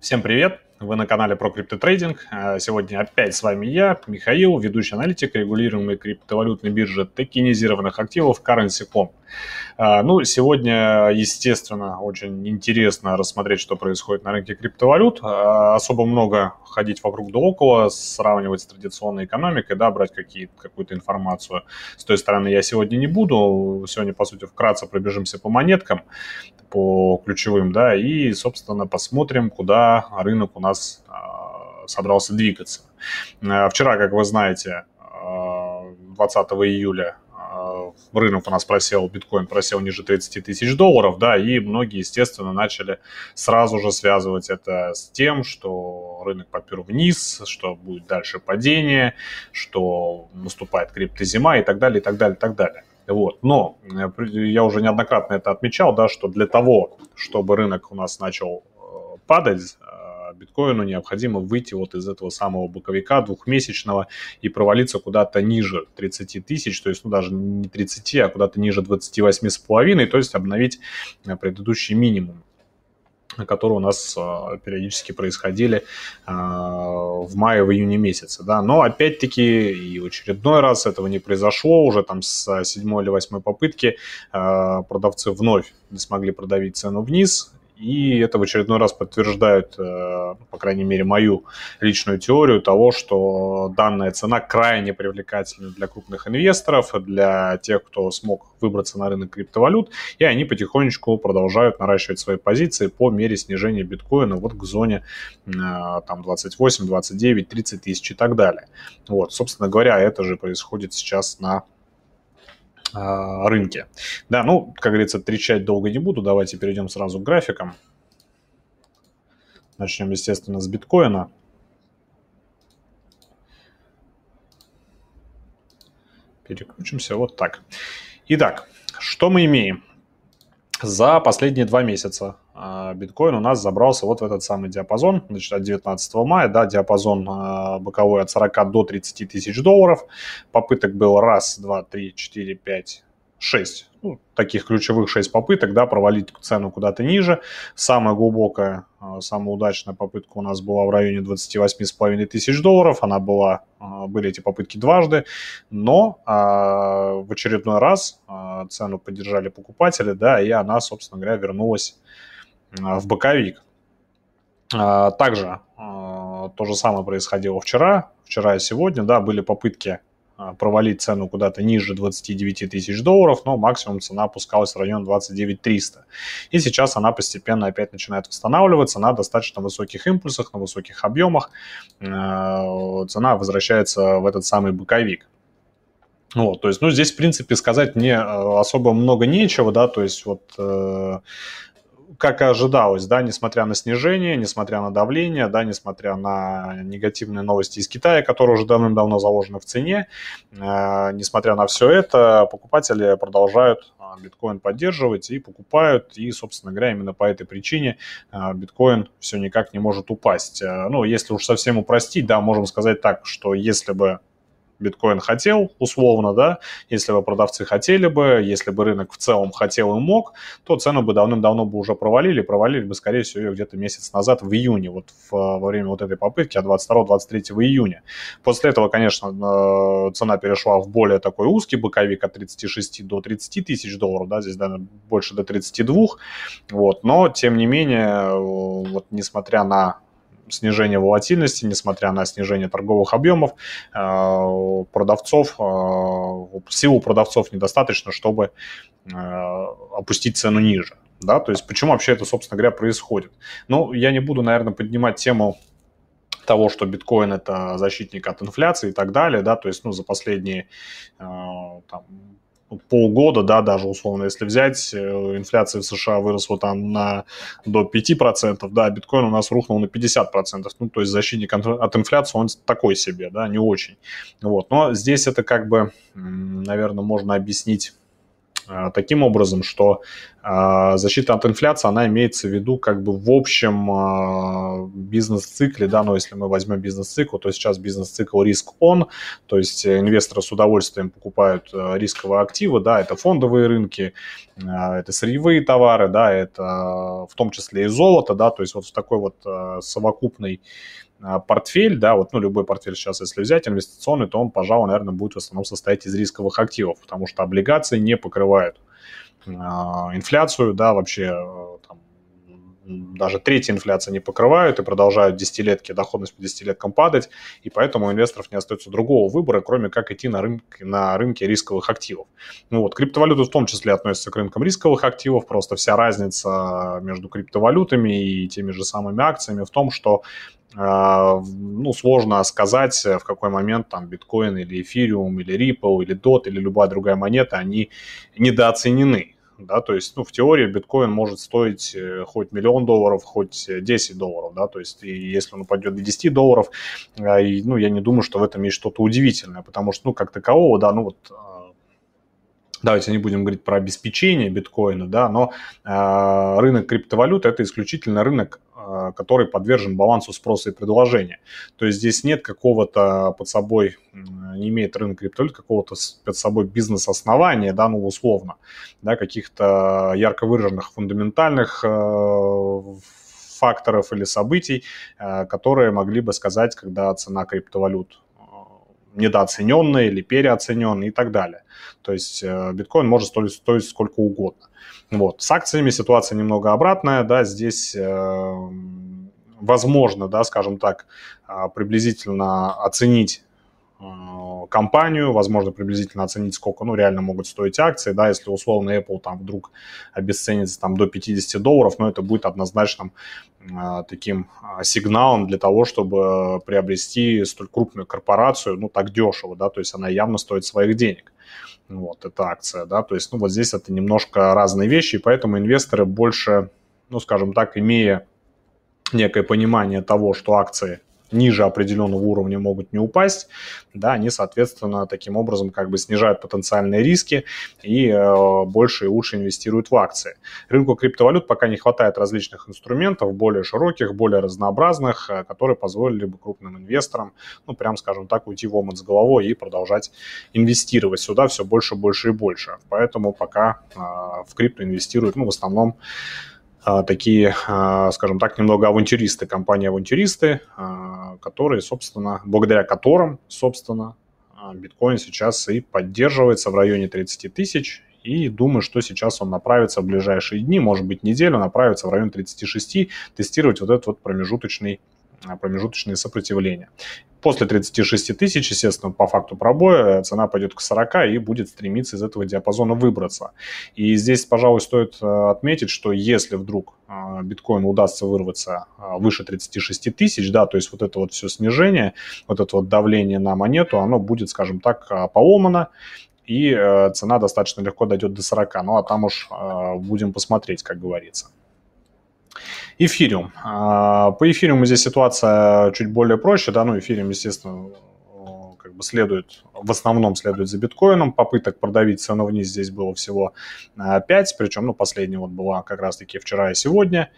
Всем привет! Вы на канале про криптотрейдинг. А, сегодня опять с вами я, Михаил, ведущий аналитик регулируемой криптовалютной биржи токенизированных активов Currency.com. А, ну, сегодня, естественно, очень интересно рассмотреть, что происходит на рынке криптовалют. А, особо много ходить вокруг да около, сравнивать с традиционной экономикой, да, брать какую-то информацию. С той стороны я сегодня не буду. Сегодня, по сути, вкратце пробежимся по монеткам по ключевым, да, и, собственно, посмотрим, куда рынок у нас а, собрался двигаться. А, вчера, как вы знаете, 20 а, июля рынок у нас просел, биткоин просел ниже 30 тысяч долларов, да, и многие, естественно, начали сразу же связывать это с тем, что рынок попер вниз, что будет дальше падение, что наступает криптозима и так далее, и так далее, и так далее. Вот. Но э, я уже неоднократно это отмечал, да, что для того, чтобы рынок у нас начал э, падать, э, биткоину необходимо выйти вот из этого самого боковика двухмесячного и провалиться куда-то ниже 30 тысяч, то есть ну, даже не 30, а куда-то ниже 28,5, то есть обновить предыдущий минимум которые у нас а, периодически происходили а, в мае, в июне месяце, да, но опять-таки и очередной раз этого не произошло, уже там с седьмой или восьмой попытки а, продавцы вновь не смогли продавить цену вниз, и это в очередной раз подтверждает, э, по крайней мере, мою личную теорию того, что данная цена крайне привлекательна для крупных инвесторов, для тех, кто смог выбраться на рынок криптовалют, и они потихонечку продолжают наращивать свои позиции по мере снижения биткоина вот к зоне э, там 28, 29, 30 тысяч и так далее. Вот, собственно говоря, это же происходит сейчас на рынке. Да, ну, как говорится, трещать долго не буду. Давайте перейдем сразу к графикам. Начнем, естественно, с биткоина. Переключимся вот так. Итак, что мы имеем? За последние два месяца а, биткоин у нас забрался вот в этот самый диапазон, значит, от 19 мая, да, диапазон а, боковой от 40 до 30 тысяч долларов. Попыток было раз, два, три, четыре, пять, шесть. Ну, таких ключевых шесть попыток, да, провалить цену куда-то ниже. Самая глубокая, а, самая удачная попытка у нас была в районе 28,5 тысяч долларов. Она была, были эти попытки дважды, но в очередной раз цену поддержали покупатели, да, и она, собственно говоря, вернулась в боковик. А, также а, то же самое происходило вчера, вчера и сегодня, да, были попытки а, провалить цену куда-то ниже 29 тысяч долларов, но максимум цена опускалась в район 29 300. И сейчас она постепенно опять начинает восстанавливаться на достаточно высоких импульсах, на высоких объемах. Цена возвращается в этот самый боковик. Вот, то есть, ну, здесь, в принципе, сказать мне особо много нечего, да, то есть, вот, э, как и ожидалось, да, несмотря на снижение, несмотря на давление, да, несмотря на негативные новости из Китая, которые уже давным-давно заложены в цене, э, несмотря на все это, покупатели продолжают э, биткоин поддерживать и покупают, и, собственно говоря, именно по этой причине э, биткоин все никак не может упасть. Э, ну, если уж совсем упростить, да, можем сказать так, что если бы биткоин хотел, условно, да, если бы продавцы хотели бы, если бы рынок в целом хотел и мог, то цену бы давным-давно бы уже провалили, провалили бы, скорее всего, где-то месяц назад, в июне, вот в, во время вот этой попытки, а 22-23 июня. После этого, конечно, э, цена перешла в более такой узкий боковик от 36 до 30 тысяч долларов, да, здесь, наверное, больше до 32, вот, но, тем не менее, э, вот, несмотря на снижение волатильности, несмотря на снижение торговых объемов, э, продавцов, э, силу продавцов недостаточно, чтобы э, опустить цену ниже. Да, то есть почему вообще это, собственно говоря, происходит? Ну, я не буду, наверное, поднимать тему того, что биткоин это защитник от инфляции и так далее, да, то есть, ну, за последние там, полгода, да, даже условно, если взять, э, инфляция в США выросла там на, до 5%, да, биткоин у нас рухнул на 50%, ну, то есть защитник от инфляции, он такой себе, да, не очень. Вот, но здесь это как бы, наверное, можно объяснить таким образом, что а, защита от инфляции, она имеется в виду как бы в общем а, бизнес-цикле, да, но если мы возьмем бизнес-цикл, то сейчас бизнес-цикл риск он, то есть инвесторы с удовольствием покупают рисковые активы, да, это фондовые рынки, а, это сырьевые товары, да, это в том числе и золото, да, то есть вот в такой вот совокупный портфель, да, вот, ну, любой портфель сейчас, если взять инвестиционный, то он, пожалуй, наверное, будет в основном состоять из рисковых активов, потому что облигации не покрывают а, инфляцию, да, вообще там, даже третья инфляция не покрывают и продолжают десятилетки, доходность по десятилеткам падать, и поэтому у инвесторов не остается другого выбора, кроме как идти на, рынок, на рынке рисковых активов. Ну вот, криптовалюты в том числе относятся к рынкам рисковых активов, просто вся разница между криптовалютами и теми же самыми акциями в том, что а, ну, сложно сказать, в какой момент там биткоин или эфириум, или Ripple, или DOT, или любая другая монета, они недооценены. Да, то есть, ну, в теории биткоин может стоить э, хоть миллион долларов, хоть 10 долларов, да, то есть, и если он упадет до 10 долларов, а, и, ну, я не думаю, что в этом есть что-то удивительное, потому что, ну, как такового, да, ну, вот а, давайте не будем говорить про обеспечение биткоина, да, но э, рынок криптовалют это исключительно рынок Э, который подвержен балансу спроса и предложения. То есть здесь нет какого-то под собой, не имеет рынок криптовалют какого-то под собой бизнес-основания, да, ну, условно, да, каких-то ярко выраженных фундаментальных э, факторов или событий, э, которые могли бы сказать, когда цена криптовалют недооцененная или переоцененная и так далее. То есть биткоин может стоить, стоить сколько угодно. Вот. С акциями ситуация немного обратная, да, здесь э, возможно, да, скажем так, а, приблизительно оценить э, компанию, возможно, приблизительно оценить, сколько, ну, реально могут стоить акции, да, если условно Apple там вдруг обесценится там до 50 долларов, но это будет однозначным э, таким э, сигналом для того, чтобы приобрести столь крупную корпорацию, ну, так дешево, да, то есть она явно стоит своих денег. Вот, это акция, да, то есть, ну, вот здесь это немножко разные вещи, и поэтому инвесторы больше, ну, скажем так, имея некое понимание того, что акции ниже определенного уровня могут не упасть, да, они, соответственно, таким образом как бы снижают потенциальные риски и э, больше и лучше инвестируют в акции. Рынку криптовалют пока не хватает различных инструментов, более широких, более разнообразных, э, которые позволили бы крупным инвесторам, ну, прям, скажем так, уйти в омут с головой и продолжать инвестировать сюда все больше, больше и больше. Поэтому пока э, в крипто инвестируют, ну, в основном такие, а, скажем так, немного авантюристы, компании-авантюристы, а, которые, собственно, благодаря которым, собственно, биткоин сейчас и поддерживается в районе 30 тысяч, и думаю, что сейчас он направится в ближайшие дни, может быть, неделю, направится в район 36, тестировать вот этот вот промежуточный промежуточные сопротивления. После 36 тысяч, естественно, по факту пробоя цена пойдет к 40 и будет стремиться из этого диапазона выбраться. И здесь, пожалуй, стоит э, отметить, что если вдруг э, биткоин удастся вырваться э, выше 36 тысяч, да, то есть вот это вот все снижение, вот это вот давление на монету, оно будет, скажем так, поломано, и цена достаточно легко дойдет до 40. Ну а там уж будем посмотреть, как говорится. Эфириум. А, по эфириуму здесь ситуация чуть более проще, да, ну эфириум, естественно, как бы следует, в основном следует за биткоином. Попыток продавить цену вниз здесь было всего 5, а, причем, ну, последняя вот была как раз-таки вчера и сегодня.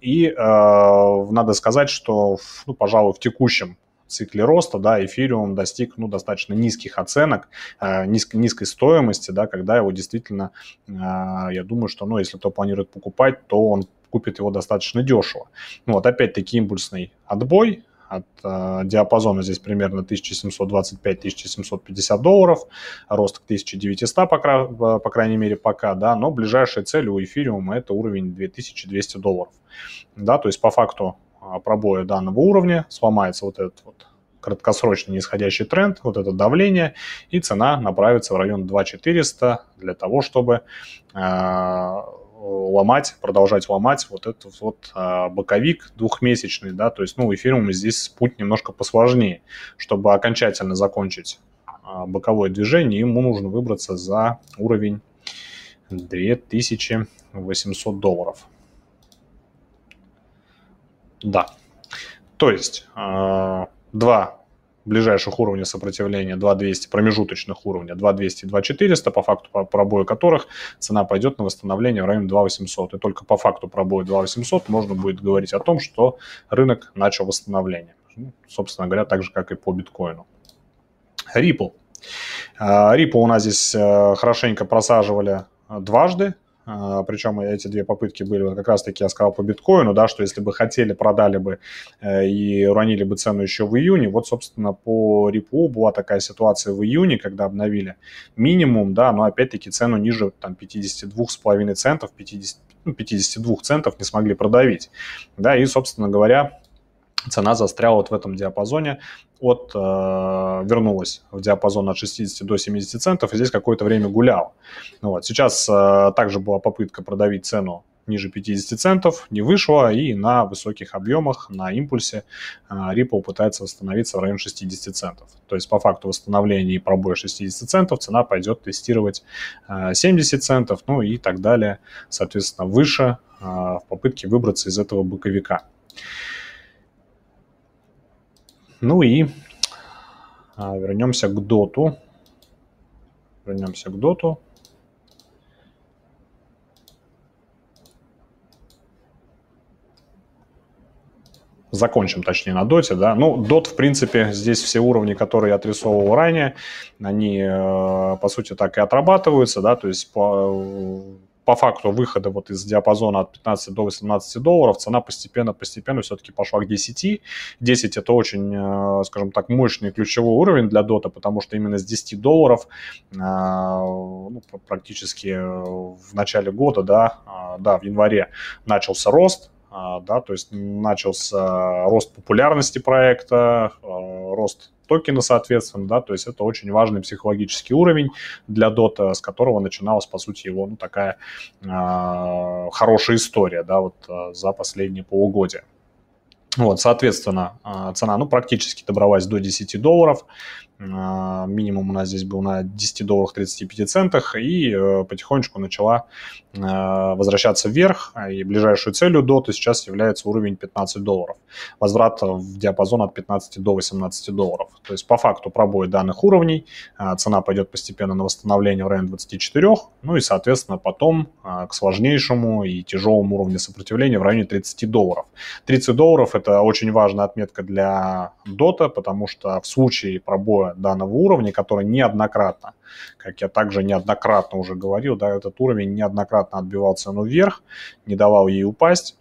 И э, надо сказать, что, ну, пожалуй, в текущем цикле роста, да, эфириум достиг, ну, достаточно низких оценок, э, низ, низкой стоимости, да, когда его действительно, э, я думаю, что, ну, если кто планирует покупать, то он купит его достаточно дешево. Ну вот опять-таки импульсный отбой, от э, диапазона здесь примерно 1725-1750 долларов, рост к 1900, по, э, по крайней мере, пока, да, но ближайшая цель у эфириума это уровень 2200 долларов, да, то есть по факту э, пробоя данного уровня сломается вот этот вот краткосрочный нисходящий тренд, вот это давление, и цена направится в район 2400 для того, чтобы э, ломать, продолжать ломать вот этот вот а, боковик двухмесячный, да, то есть, ну, у эфириума здесь путь немножко посложнее. Чтобы окончательно закончить а, боковое движение, ему нужно выбраться за уровень 2800 долларов. Да, то есть а, два ближайших уровней сопротивления 2200, промежуточных уровня 2200 и 2400, по факту пробоя которых цена пойдет на восстановление в районе 2800. И только по факту пробоя 2800 можно будет говорить о том, что рынок начал восстановление. Ну, собственно говоря, так же, как и по биткоину. Ripple. А, Ripple у нас здесь э, хорошенько просаживали дважды, Причем эти две попытки были вот как раз-таки, я сказал, по биткоину, да, что если бы хотели, продали бы э, и уронили бы цену еще в июне. Вот, собственно, по рипу была такая ситуация в июне, когда обновили минимум, да, но опять-таки цену ниже там 52,5 центов, 50, ну, 52 центов не смогли продавить. Да, и, собственно говоря, цена застряла вот в этом диапазоне, от, э, вернулась в диапазон от 60 до 70 центов, и здесь какое-то время гулял. Ну вот. Сейчас э, также была попытка продавить цену ниже 50 центов, не вышло, и на высоких объемах, на импульсе э, Ripple пытается восстановиться в районе 60 центов. То есть по факту восстановления и пробоя 60 центов цена пойдет тестировать э, 70 центов, ну и так далее, соответственно, выше э, в попытке выбраться из этого боковика. Ну и а, вернемся к доту. Вернемся к доту. закончим, точнее, на доте, да. Ну, дот, в принципе, здесь все уровни, которые я отрисовывал ранее, они, э, по сути, так и отрабатываются, да, то есть по, по факту выхода вот из диапазона от 15 до 18 долларов цена постепенно-постепенно все-таки пошла к 10. 10 это очень, э, скажем так, мощный ключевой уровень для дота, потому что именно с 10 долларов э, ну, практически в начале года, да, э, да, в январе начался рост, да, то есть начался рост популярности проекта, рост токена, соответственно, да, то есть это очень важный психологический уровень для Dota, с которого начиналась, по сути, его, ну, такая э, хорошая история, да, вот э, за последние полугодия. Вот, соответственно, цена, ну, практически добралась до 10 долларов, а, минимум у нас здесь был на 10 долларах 35 центах, и э, потихонечку начала э, возвращаться вверх, и ближайшей целью доты сейчас является уровень 15 долларов. Возврат в диапазон от 15 до 18 долларов. То есть по факту пробой данных уровней, а, цена пойдет постепенно на восстановление в районе 24, ну и, соответственно, потом а, к сложнейшему и тяжелому уровню сопротивления в районе 30 долларов. 30 долларов – это очень важная отметка для дота, потому что в случае пробоя данного уровня, который неоднократно, как я также неоднократно уже говорил, да, этот уровень неоднократно отбивал цену вверх, не давал ей упасть.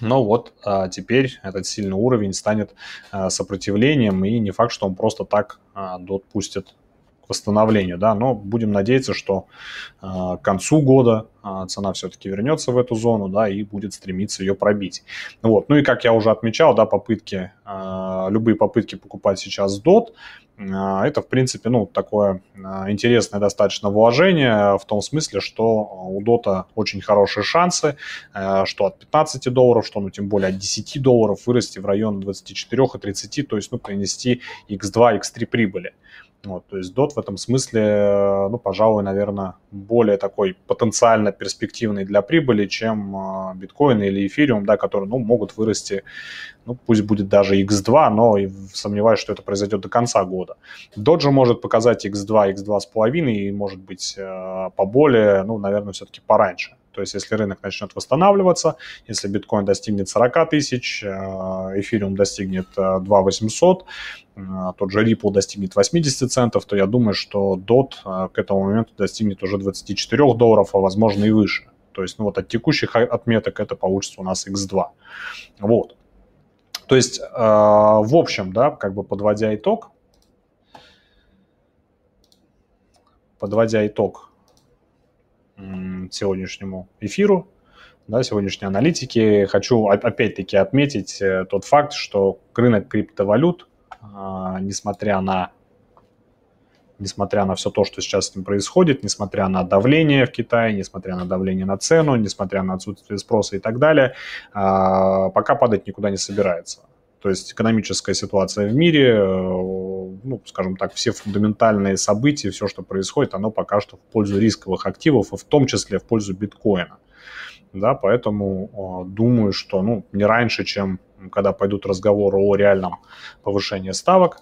Но вот а, теперь этот сильный уровень станет а, сопротивлением, и не факт, что он просто так а, дот пустит к восстановлению, да, но будем надеяться, что э, к концу года э, цена все-таки вернется в эту зону, да, и будет стремиться ее пробить. Вот, ну и как я уже отмечал, да, попытки, э, любые попытки покупать сейчас DOT, это, в принципе, ну, такое а, интересное достаточно вложение в том смысле, что у Дота очень хорошие шансы, а, что от 15 долларов, что, ну, тем более от 10 долларов вырасти в район 24 и 30, то есть, ну, принести x2, x3 прибыли. Вот, то есть DOT в этом смысле, ну, пожалуй, наверное, более такой потенциально перспективный для прибыли, чем биткоин или эфириум, да, которые, ну, могут вырасти, ну, пусть будет даже x2, но сомневаюсь, что это произойдет до конца года. Доджи может показать x2, x2,5 и, может быть, э, поболее, ну, наверное, все-таки пораньше. То есть если рынок начнет восстанавливаться, если биткоин достигнет 40 тысяч, э, эфириум достигнет 2 э, 800, э, тот же Ripple достигнет 80 центов, то я думаю, что DOT к этому моменту достигнет уже 24 долларов, а возможно и выше. То есть, ну вот от текущих отметок это получится у нас X2. Вот. То есть, в общем, да, как бы подводя итог, подводя итог сегодняшнему эфиру, да, сегодняшней аналитики. Хочу опять-таки отметить э, тот факт, что рынок криптовалют, а, несмотря на несмотря на все то, что сейчас с ним происходит, несмотря на давление в Китае, несмотря на давление на цену, несмотря на отсутствие спроса и так далее, а, пока падать никуда не собирается. То есть экономическая ситуация в мире, э, ну, скажем так, все фундаментальные события, все, что происходит, оно пока что в пользу рисковых активов, в том числе в пользу биткоина. Да, поэтому э, думаю, что ну, не раньше, чем когда пойдут разговоры о реальном повышении ставок,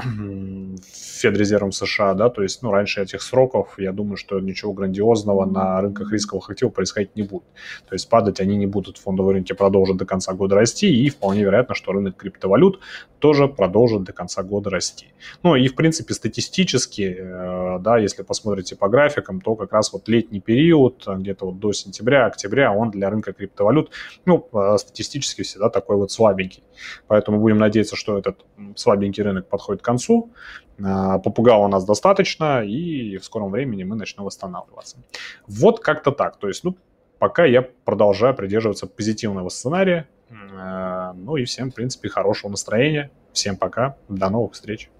Федрезервом США, да, то есть, ну, раньше этих сроков, я думаю, что ничего грандиозного на рынках рисковых активов происходить не будет. То есть падать они не будут, фондовые рынки продолжат до конца года расти, и вполне вероятно, что рынок криптовалют тоже продолжит до конца года расти. Ну, и, в принципе, статистически, э, да, если посмотрите по графикам, то как раз вот летний период, где-то вот до сентября, октября, он для рынка криптовалют, ну, э, статистически всегда такой вот слабенький. Поэтому будем надеяться, что этот слабенький рынок подходит к концу. А, попугала у нас достаточно, и в скором времени мы начнем восстанавливаться. Вот как-то так. То есть, ну, пока я продолжаю придерживаться позитивного сценария. А, ну и всем, в принципе, хорошего настроения. Всем пока. До новых встреч.